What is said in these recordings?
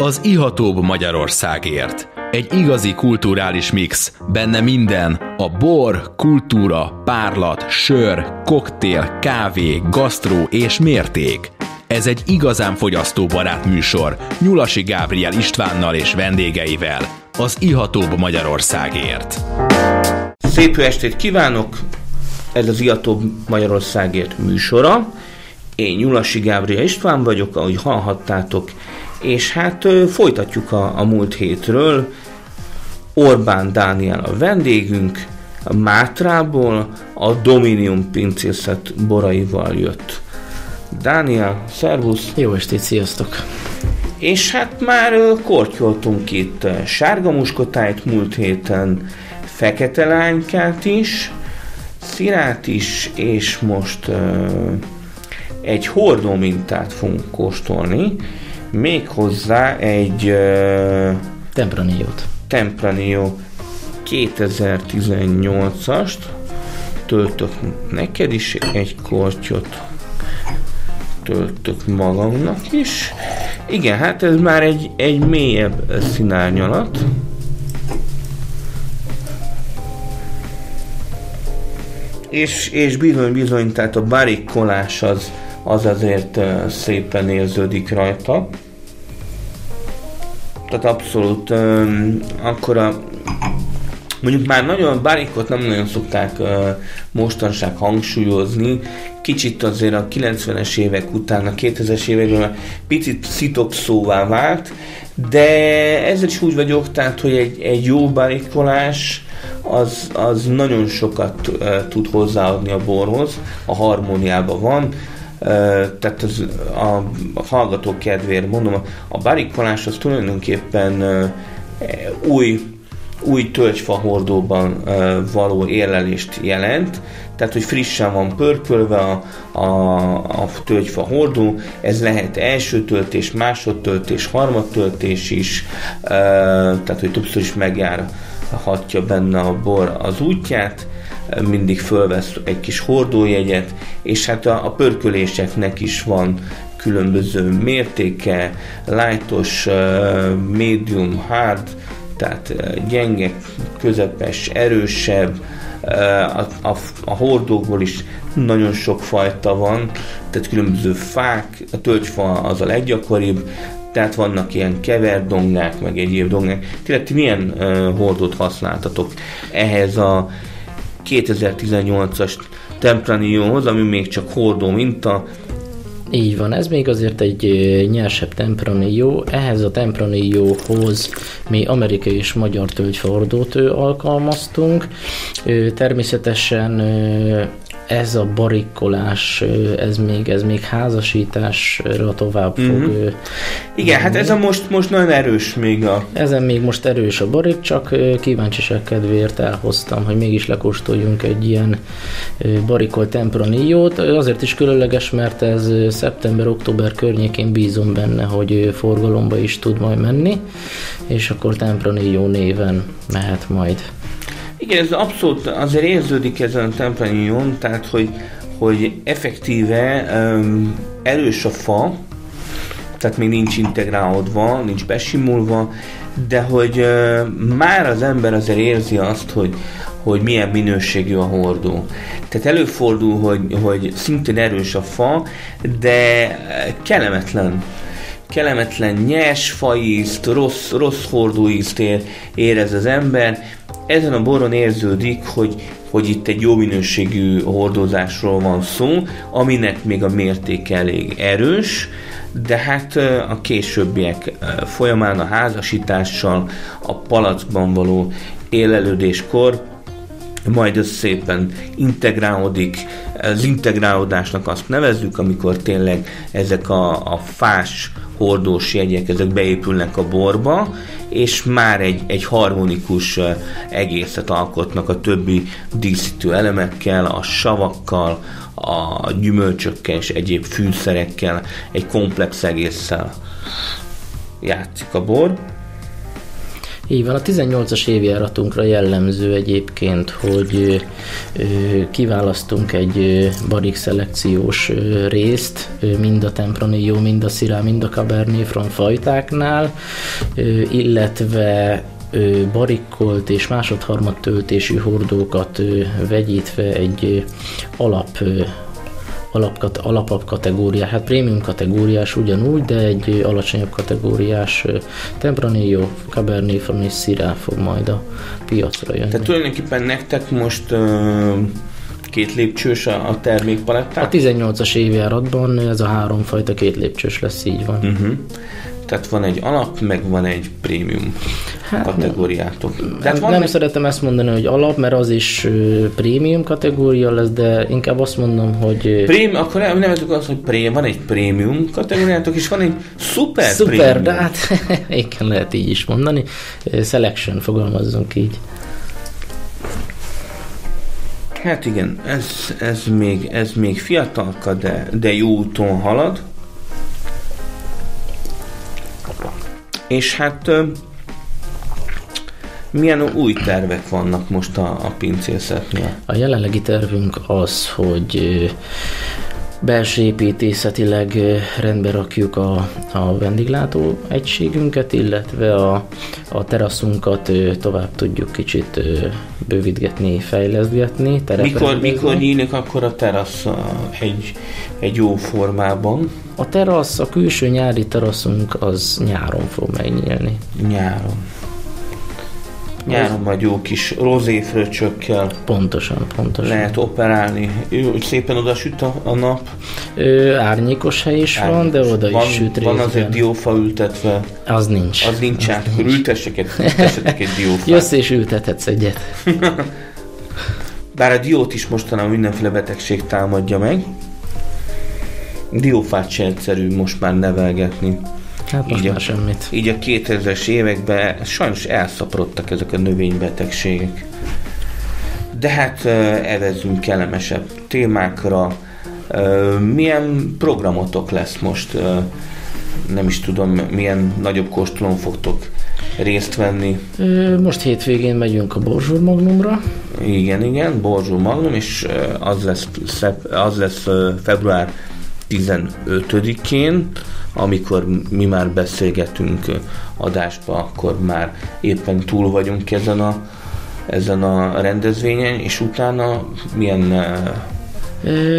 Az ihatóbb Magyarországért. Egy igazi kulturális mix, benne minden, a bor, kultúra, párlat, sör, koktél, kávé, gasztró és mérték. Ez egy igazán fogyasztóbarát műsor, Nyulasi Gábriel Istvánnal és vendégeivel. Az ihatóbb Magyarországért. Szép estét kívánok! Ez az Ihatóbb Magyarországért műsora. Én Nyulasi Gábriel István vagyok, ahogy hallhattátok, és hát folytatjuk a, a múlt hétről. Orbán Dániel a vendégünk, a Mátrából a Dominium pincészet boraival jött. Dániel, szervusz! Jó estét, sziasztok! És hát már kortyoltunk itt sárga muskotájt múlt héten, fekete lánykát is, szirát is, és most uh, egy hordó mintát fogunk kóstolni, méghozzá egy uh, Tempraniót. Tempranillo 2018-ast, töltök neked is egy kortyot, töltök magamnak is. Igen, hát ez már egy, egy mélyebb színárnyalat. És, és bizony, bizony, tehát a barikkolás az, az azért szépen érződik rajta. Tehát abszolút akkor a mondjuk már nagyon a barikot nem nagyon szokták mostanság hangsúlyozni, kicsit azért a 90-es évek után, a 2000-es években picit szitopszóvá vált, de ezzel is úgy vagyok, tehát, hogy egy, egy jó barikolás az, az nagyon sokat uh, tud hozzáadni a borhoz, a harmóniában van, tehát az, a, a hallgató kedvéért mondom, a, barikolás az tulajdonképpen új új tölgyfa hordóban uh, való érlelést jelent, tehát hogy frissen van pörkölve a, a, a tölgyfa hordó, ez lehet első töltés, másodtöltés, harmadtöltés is, uh, tehát hogy többször is megjárhatja benne a bor az útját, mindig fölvesz egy kis hordójegyet, és hát a, a pörköléseknek is van különböző mértéke, lightos, medium, hard, tehát gyenge, közepes, erősebb, a, a, a hordókból is nagyon sok fajta van, tehát különböző fák, a tölgyfa az a leggyakoribb, tehát vannak ilyen keverdongák, meg egyéb dongák. Tényleg ti milyen uh, hordót használtatok ehhez a 2018-as Tempranillohoz, ami még csak hordó minta, így van, ez még azért egy nyersebb Tempranillo. Ehhez a Tempranillohoz mi amerikai és magyar tölgyfordót alkalmaztunk. Természetesen ez a barikkolás, ez még, ez még házasításra tovább mm-hmm. fog... Mhm. Igen, hát ez a most, most nagyon erős még a... Ezen még most erős a barik, csak kíváncsiság kedvéért elhoztam, hogy mégis lekóstoljunk egy ilyen barikol Tempranillo-t. Azért is különleges, mert ez szeptember-október környékén bízom benne, hogy forgalomba is tud majd menni, és akkor Tempranillo néven mehet majd. Igen, ez abszolút azért érződik ezen a Tempranillon, tehát hogy, hogy effektíve um, erős a fa, tehát még nincs integrálódva, nincs besimulva, de hogy uh, már az ember azért érzi azt, hogy, hogy milyen minőségű a hordó. Tehát előfordul, hogy, hogy szintén erős a fa, de kellemetlen kellemetlen nyers faízt, rossz, rossz hordóízt érez az ember, ezen a boron érződik, hogy, hogy itt egy jó minőségű hordozásról van szó, aminek még a mértéke elég erős, de hát a későbbiek folyamán a házasítással, a palackban való élelődéskor majd ez szépen integrálódik. Az integrálódásnak azt nevezzük, amikor tényleg ezek a, a fás hordós jegyek, ezek beépülnek a borba, és már egy, egy harmonikus egészet alkotnak a többi díszítő elemekkel, a savakkal, a gyümölcsökkel és egyéb fűszerekkel, egy komplex egésszel játszik a bor. Így van, a 18-as évjáratunkra jellemző egyébként, hogy ö, kiválasztunk egy barik szelekciós részt, mind a Tempranillo, mind a Syrah, mind a Cabernet Franc fajtáknál, ö, illetve barikkolt és másodharmad töltésű hordókat vegyítve egy ö, alap alapabb kategóriá, hát prémium kategóriás ugyanúgy, de egy alacsonyabb kategóriás Tempranillo, Cabernet Franc Syrah fog majd a piacra jönni. Tehát tulajdonképpen nektek most ö, két lépcsős a, a A termékpaletták? 18-as évjáratban ez a három fajta két lépcsős lesz, így van. Uh-huh. Tehát van egy alap, meg van egy prémium Hát, kategóriátok. Tehát Nem, van nem meg- szeretem ezt mondani, hogy alap, mert az is ö, prémium kategória lesz, de inkább azt mondom, hogy Prém, akkor nevezzük azt, hogy prém, van egy prémium kategóriátok, és van egy super, Szuper, prémium. de hát igen, lehet így is mondani. Selection fogalmazzunk így. Hát igen, ez, ez, még, ez még fiatalka, de, de jó úton halad. És hát milyen új tervek vannak most a, a pincészetnél? A jelenlegi tervünk az, hogy belső építészetileg rendbe rakjuk a, a vendéglátó egységünket, illetve a, a teraszunkat tovább tudjuk kicsit bővítgetni, fejlesztgetni. Mikor, mikor nyílik akkor a terasz egy, egy jó formában? A terasz, a külső nyári teraszunk az nyáron fog megnyílni. Nyáron. Nyáron majd jó kis rozéfröcsökkel Pontosan, pontosan. lehet operálni. Jó, szépen oda süt a, a nap. Ö, árnyékos hely is van, de oda van, is süt Van részben. azért diófa ültetve. Az nincs. Az nincs át, akkor ültessek egy, ültessetek egy diófát. Jössz és ültethetsz egyet. Bár a diót is mostanában mindenféle betegség támadja meg. Diófát se egyszerű most már nevelgetni. Hát Így a- semmit. Így a 2000-es években sajnos elszaporodtak ezek a növénybetegségek. De hát ö, evezzünk kellemesebb témákra. Milyen programotok lesz most? Nem is tudom, milyen nagyobb kóstolón fogtok részt venni. Most hétvégén megyünk a Borzsúr Magnumra. Igen, igen, Borzsó Magnum, és az lesz, az lesz február 15-én, amikor mi már beszélgetünk adásba, akkor már éppen túl vagyunk ezen a, ezen a rendezvényen, és utána milyen Ö,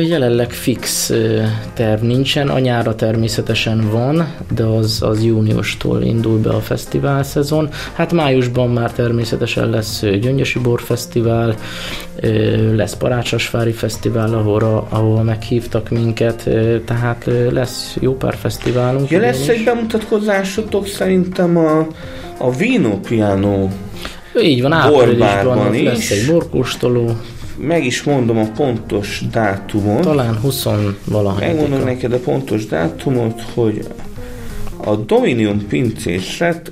Jelenleg fix terv nincsen, a nyára természetesen van, de az, az júniustól indul be a fesztivál szezon. Hát májusban már természetesen lesz Gyöngyösi Bor Fesztivál, lesz Parácsasvári Fesztivál, ahol, ahol meghívtak minket, tehát lesz jó pár fesztiválunk. Ja, lesz idén egy is. bemutatkozásotok szerintem a, a Vino Piano, Így van, áprilisban ott lesz is. egy borkóstoló, meg is mondom a pontos dátumot. talán 20 valahogy. Megmondom neked a pontos dátumot, hogy a Dominion pincészet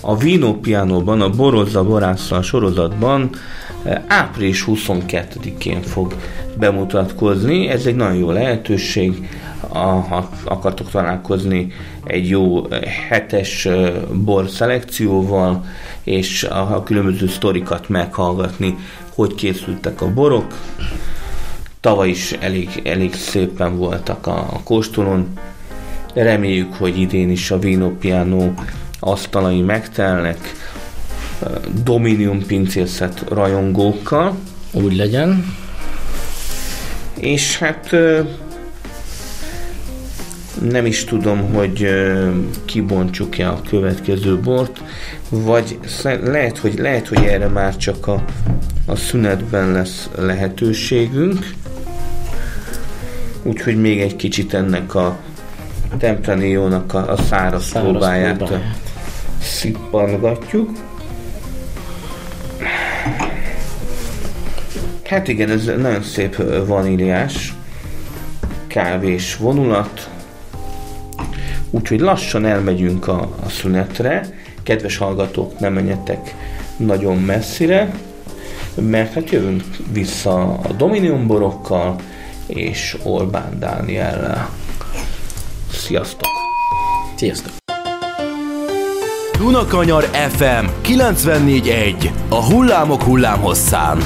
a Vino Pianoban, a Borozza Borásszal sorozatban eh, április 22-én fog bemutatkozni. Ez egy nagyon jó lehetőség, ha akartok találkozni egy jó eh, hetes eh, bor szelekcióval, és a különböző sztorikat meghallgatni, hogy készültek a borok, Tavaly is elég, elég szépen voltak a, a kóstolón. Reméljük, hogy idén is a Vino Piano asztalai megtelnek Dominium pincészet rajongókkal, Úgy legyen. és hát nem is tudom, hogy kibontsuk-e a következő bort, vagy lehet, hogy, lehet, hogy erre már csak a, a szünetben lesz lehetőségünk. Úgyhogy még egy kicsit ennek a Tempranillo-nak a, a száraz, Száraz próbáját, próbáját. szippangatjuk. Hát igen, ez nagyon szép vaníliás kávés vonulat. Úgyhogy lassan elmegyünk a, a szünetre. Kedves hallgatók, nem menjetek nagyon messzire, mert hát jövünk vissza a Dominion borokkal és Orbán Dániellel. Sziasztok! Sziasztok! Dunakanyar FM 94.1 A hullámok hullámhosszán.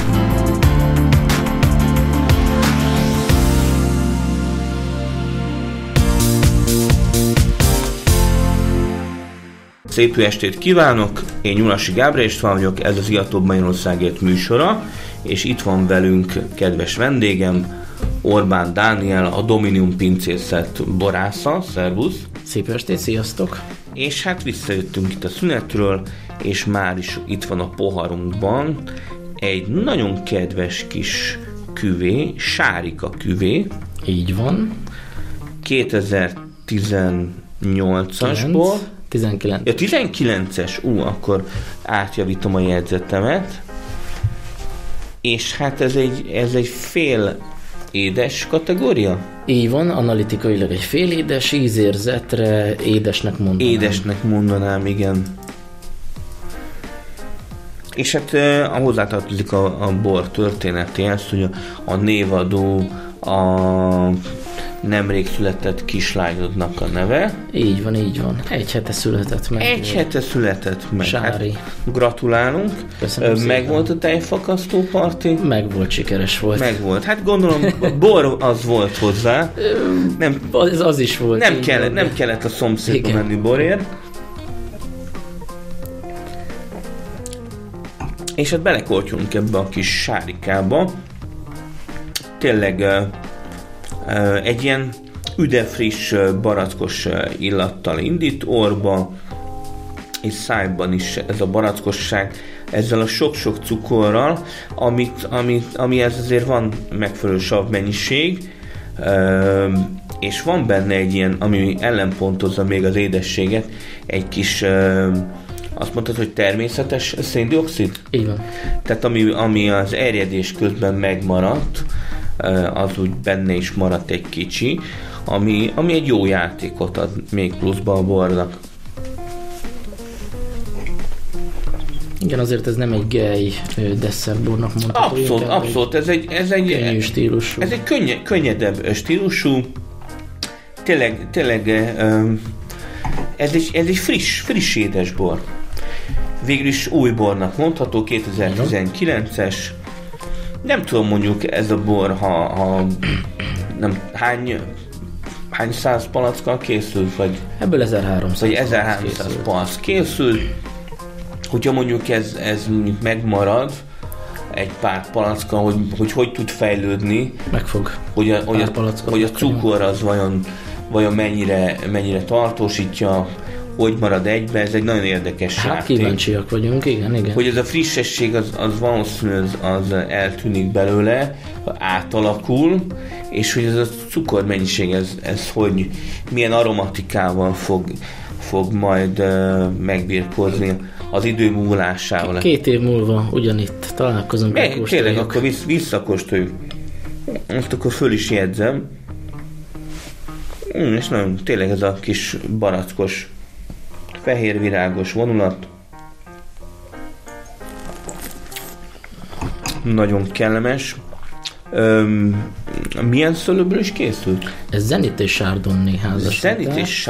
Szép estét kívánok, én Nyulasi Gábor István vagyok, ez az Iatóbb Magyarországért műsora, és itt van velünk kedves vendégem, Orbán Dániel, a Dominium pincészet borásza, szervusz! Szép estét, sziasztok! És hát visszajöttünk itt a szünetről, és már is itt van a poharunkban egy nagyon kedves kis küvé, Sárika küvé. Így van. 2018-asból. 19. Ja, 19-es, ú, akkor átjavítom a jegyzetemet. És hát ez egy, ez egy fél édes kategória? Így van, analitikailag egy fél édes, ízérzetre édesnek mondanám. Édesnek mondanám, igen. És hát eh, hozzátartozik a, a bor történetéhez, hogy a, a névadó a nemrég született kislányodnak a neve. Így van, így van. Egy hete született meg. Egy hete született meg. Sári. Hát, gratulálunk. Köszönöm szépen. Meg volt a tejfakasztó parti? Meg volt, sikeres volt. Meg volt. Hát gondolom, bor az volt hozzá. Nem, Az, az is volt. nem, kellett, nem kellett a szomszédba Igen. menni borért. És hát belekoltyolunk ebbe a kis sárikába. Tényleg egy ilyen üdefriss, barackos illattal indít orba, és szájban is ez a barackosság, ezzel a sok-sok cukorral, amit, amit, amihez azért van megfelelő savmennyiség, és van benne egy ilyen, ami ellenpontozza még az édességet, egy kis, azt mondtad, hogy természetes széndiokszid? Így van. Tehát ami, ami az erjedés közben megmaradt, az úgy benne is maradt egy kicsi, ami, ami egy jó játékot ad még pluszba a bornak. Igen, azért ez nem egy gej desszertbornak mondható. Abszolút, inkább abszolút, ez egy, ez egy, Könnyű stílusú. ez egy könnye, könnyedebb stílusú, tényleg, tényleg ez egy, ez egy friss, friss édesbor. Végül is új bornak mondható, 2019-es. Nem tudom mondjuk ez a bor, ha, ha nem, hány, hány száz palackkal készült, vagy Ebből 1300. vagy 1300 készült. palack készült. Hogyha mondjuk ez, ez mondjuk megmarad, egy pár palacka, hogy, hogy hogy tud fejlődni, Meg fog. hogy a, hogy a, hogy a cukor az vajon, vajon mennyire, mennyire tartósítja, hogy marad egybe, ez egy nagyon érdekes Hát játék. kíváncsiak vagyunk, igen, igen. Hogy ez a frissesség az, az valószínű az, az eltűnik belőle, átalakul, és hogy ez a cukormennyiség, ez, ez hogy milyen aromatikával fog, fog majd uh, megbirkózni az idő múlásával. Két év múlva ugyanitt találkozunk. Meg, tényleg, akkor vissz, visszakóstoljuk. Most akkor föl is jegyzem. Mm, és nagyon, tényleg ez a kis barackos, fehérvirágos vonulat. Nagyon kellemes. Öm, milyen szőlőből is készült? Ez Zenit és Chardonnay házasság. Zenit és.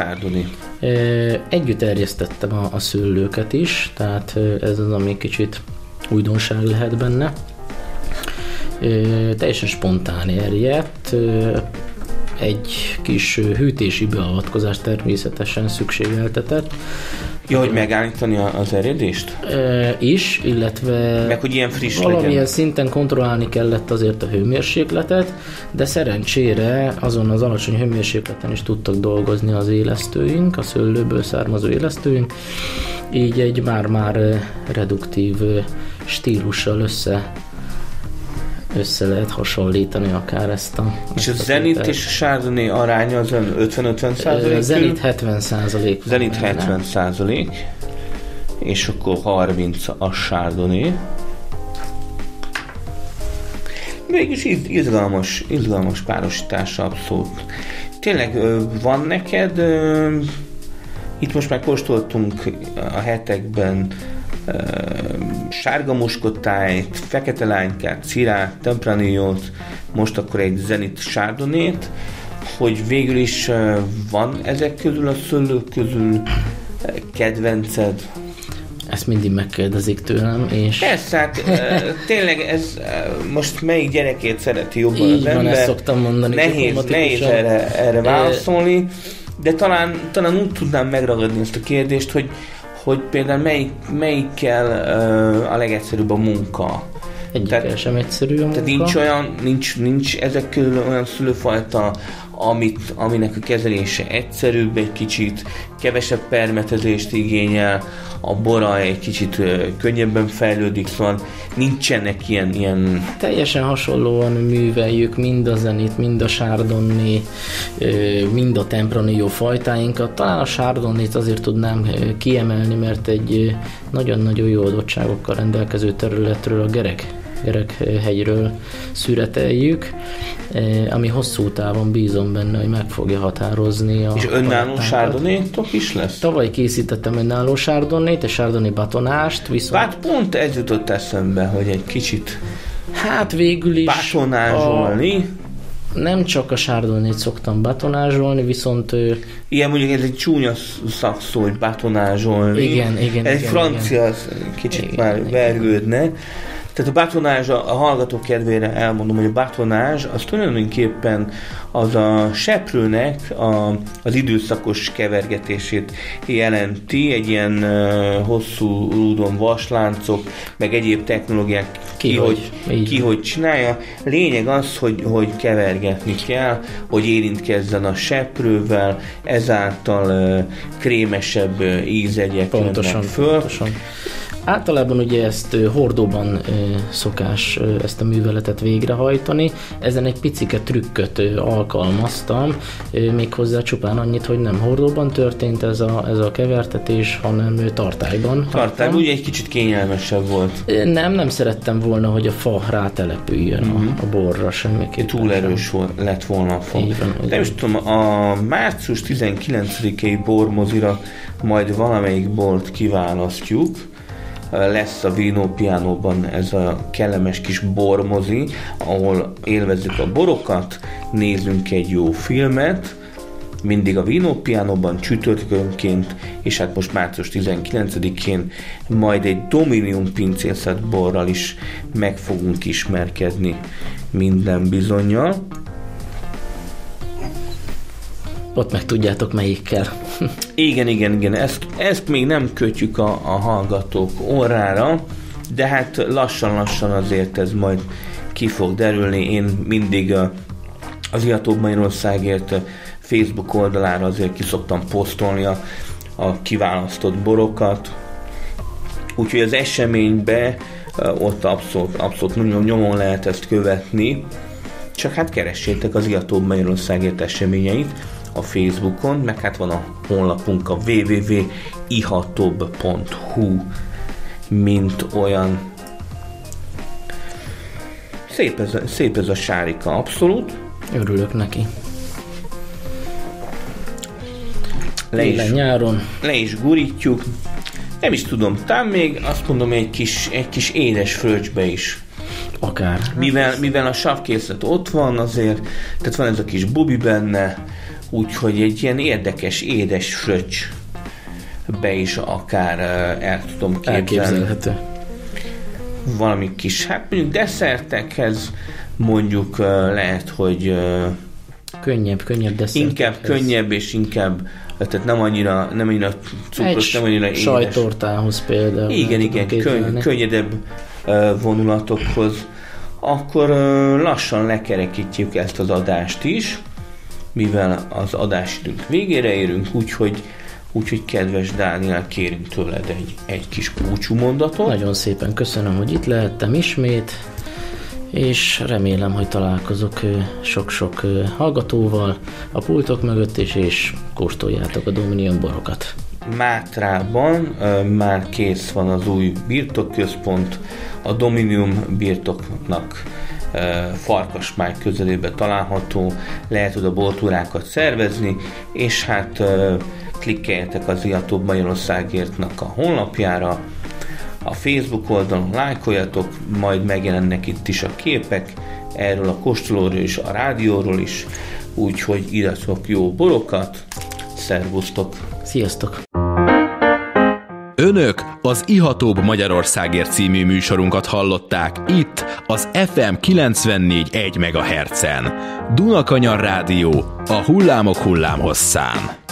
Ö, Együtt erjesztettem a, a szőlőket is, tehát ez az, ami kicsit újdonság lehet benne. Ö, Teljesen spontán erjedt, egy kis hűtési beavatkozás természetesen szükségeltetett Ja, hogy megállítani az eredést? Ö, is, illetve Meg hogy ilyen friss valamilyen legyen. szinten kontrollálni kellett azért a hőmérsékletet, de szerencsére azon az alacsony hőmérsékleten is tudtak dolgozni az élesztőink, a szőlőből származó élesztőink, így egy már-már reduktív stílussal össze össze lehet hasonlítani akár ezt a És ezt a Zenit tételt. és a Chardonnay aránya az olyan 50-50 Ö, százalék? Zenit 70 százalék. Zenit 70 százalék, és akkor 30 a Chardonnay. Mégis iz- izgalmas, izgalmas párosítás abszolút. Tényleg van neked, itt most már kóstoltunk a hetekben sárga muskotájt, fekete lánykát, cirát, tempranillos, most akkor egy zenit sárdonét, hogy végül is ö, van ezek közül a szőlők közül kedvenced? Ezt mindig megkérdezik tőlem, és... Persze, hát tényleg ez most melyik gyerekét szereti jobban Így az van, ember? ezt szoktam mondani Nehéz, nehéz erre, erre válaszolni, de talán, talán úgy tudnám megragadni ezt a kérdést, hogy, hogy például melyik, melyikkel uh, a legegyszerűbb a munka. Egyikkel tehát, sem egyszerű a munka. Tehát nincs olyan, nincs, nincs ezek közül olyan szülőfajta, amit, aminek a kezelése egyszerűbb egy kicsit, kevesebb permetezést igényel, a bora egy kicsit könnyebben fejlődik, szóval nincsenek ilyen... ilyen... Teljesen hasonlóan műveljük mind a zenit, mind a sárdonni, mind a tempranillo fajtáinkat. Talán a sárdonnit azért tudnám kiemelni, mert egy nagyon-nagyon jó adottságokkal rendelkező területről a gerek hegyről szüreteljük, ami hosszú távon bízom benne, hogy meg fogja határozni a És önálló sárdonétok is lesz? Tavaly készítettem önálló sárdonét, egy sárdoni batonást, viszont... Hát pont ez jutott eszembe, hogy egy kicsit Hát végül is... Batonázsolni. A, nem csak a sárdonét szoktam batonázsolni, viszont... Igen, mondjuk ez egy csúnya szakszó, hogy batonázsolni. Igen, igen, Ez igen, francia, igen. kicsit igen, már vergődne. Tehát a batonázs, a, a hallgató kedvére elmondom, hogy a batonázs az tulajdonképpen az a seprőnek a, az időszakos kevergetését jelenti, egy ilyen uh, hosszú rúdon vasláncok, meg egyéb technológiák ki, ki hogy, ki hogy csinálja. Lényeg az, hogy, hogy kevergetni kell, hogy érintkezzen a seprővel, ezáltal uh, krémesebb ízegyek pontosan, föl. Pontosan. Általában ugye ezt hordóban szokás ezt a műveletet végrehajtani, ezen egy picike trükköt alkalmaztam, méghozzá csupán annyit, hogy nem hordóban történt ez a, ez a kevertetés, hanem tartályban. Tartályban ugye egy kicsit kényelmesebb volt. Nem, nem szerettem volna, hogy a fa rátelepüljön uh-huh. a, mhm. a borra semmiképpen. Túl erős volt, lett volna a fa. Van, Nem is tudom, a március 19-i bormozira majd valamelyik bort kiválasztjuk, lesz a Vino Pianóban ez a kellemes kis bormozi, ahol élvezzük a borokat, nézünk egy jó filmet, mindig a Vino Pianóban csütörtökönként, és hát most március 19-én majd egy Dominium pincészet borral is meg fogunk ismerkedni minden bizonyal. Ott meg tudjátok melyikkel. igen, igen, igen. Ezt, ezt még nem kötjük a, a hallgatók órára, de hát lassan-lassan azért ez majd ki fog derülni. Én mindig a, az Iatóbb Magyarországért Facebook oldalára azért ki szoktam posztolni a, a kiválasztott borokat. Úgyhogy az eseménybe ott abszolút, abszolút nagyon nyomon lehet ezt követni. Csak hát keressétek az Iatóbb Magyarországért eseményeit a Facebookon, meg hát van a honlapunk a www.ihatobb.hu mint olyan Szép ez, szép ez a sárika, abszolút. Örülök neki. Le is, nyáron. Le is gurítjuk. Nem is tudom, talán még azt mondom egy kis, egy kis édes fröccsbe is. Akár. Mivel, mivel a savkészlet ott van azért, tehát van ez a kis bubi benne, úgyhogy egy ilyen érdekes, édes fröccs be is akár el tudom képzelni. Elképzelhető. Valami kis, hát mondjuk desszertekhez mondjuk lehet, hogy könnyebb, könnyebb desszert. Inkább könnyebb és inkább tehát nem annyira, nem annyira cukros, Egy nem annyira édes. sajtortához például. Igen, igen, könny, könnyedebb vonulatokhoz. Akkor lassan lekerekítjük ezt az adást is mivel az adásidőnk végére érünk, úgyhogy Úgyhogy kedves Dániel, kérünk tőled egy, egy kis búcsú mondatot. Nagyon szépen köszönöm, hogy itt lehettem ismét, és remélem, hogy találkozok sok-sok hallgatóval a pultok mögött is, és kóstoljátok a Dominion borokat. Mátrában már kész van az új birtokközpont, a Dominium birtoknak Farkasmány közelébe található, lehet oda boltúrákat szervezni, és hát klikkeljetek az Iatóbb Magyarországértnak a honlapjára, a Facebook oldalon lájkoljatok, majd megjelennek itt is a képek, erről a kóstolóról és a rádióról is, úgyhogy írjatok jó borokat, szervusztok! Sziasztok! Önök az Ihatóbb Magyarországért című műsorunkat hallották itt az FM 94.1 MHz-en. Dunakanyar Rádió a hullámok hullámhosszán.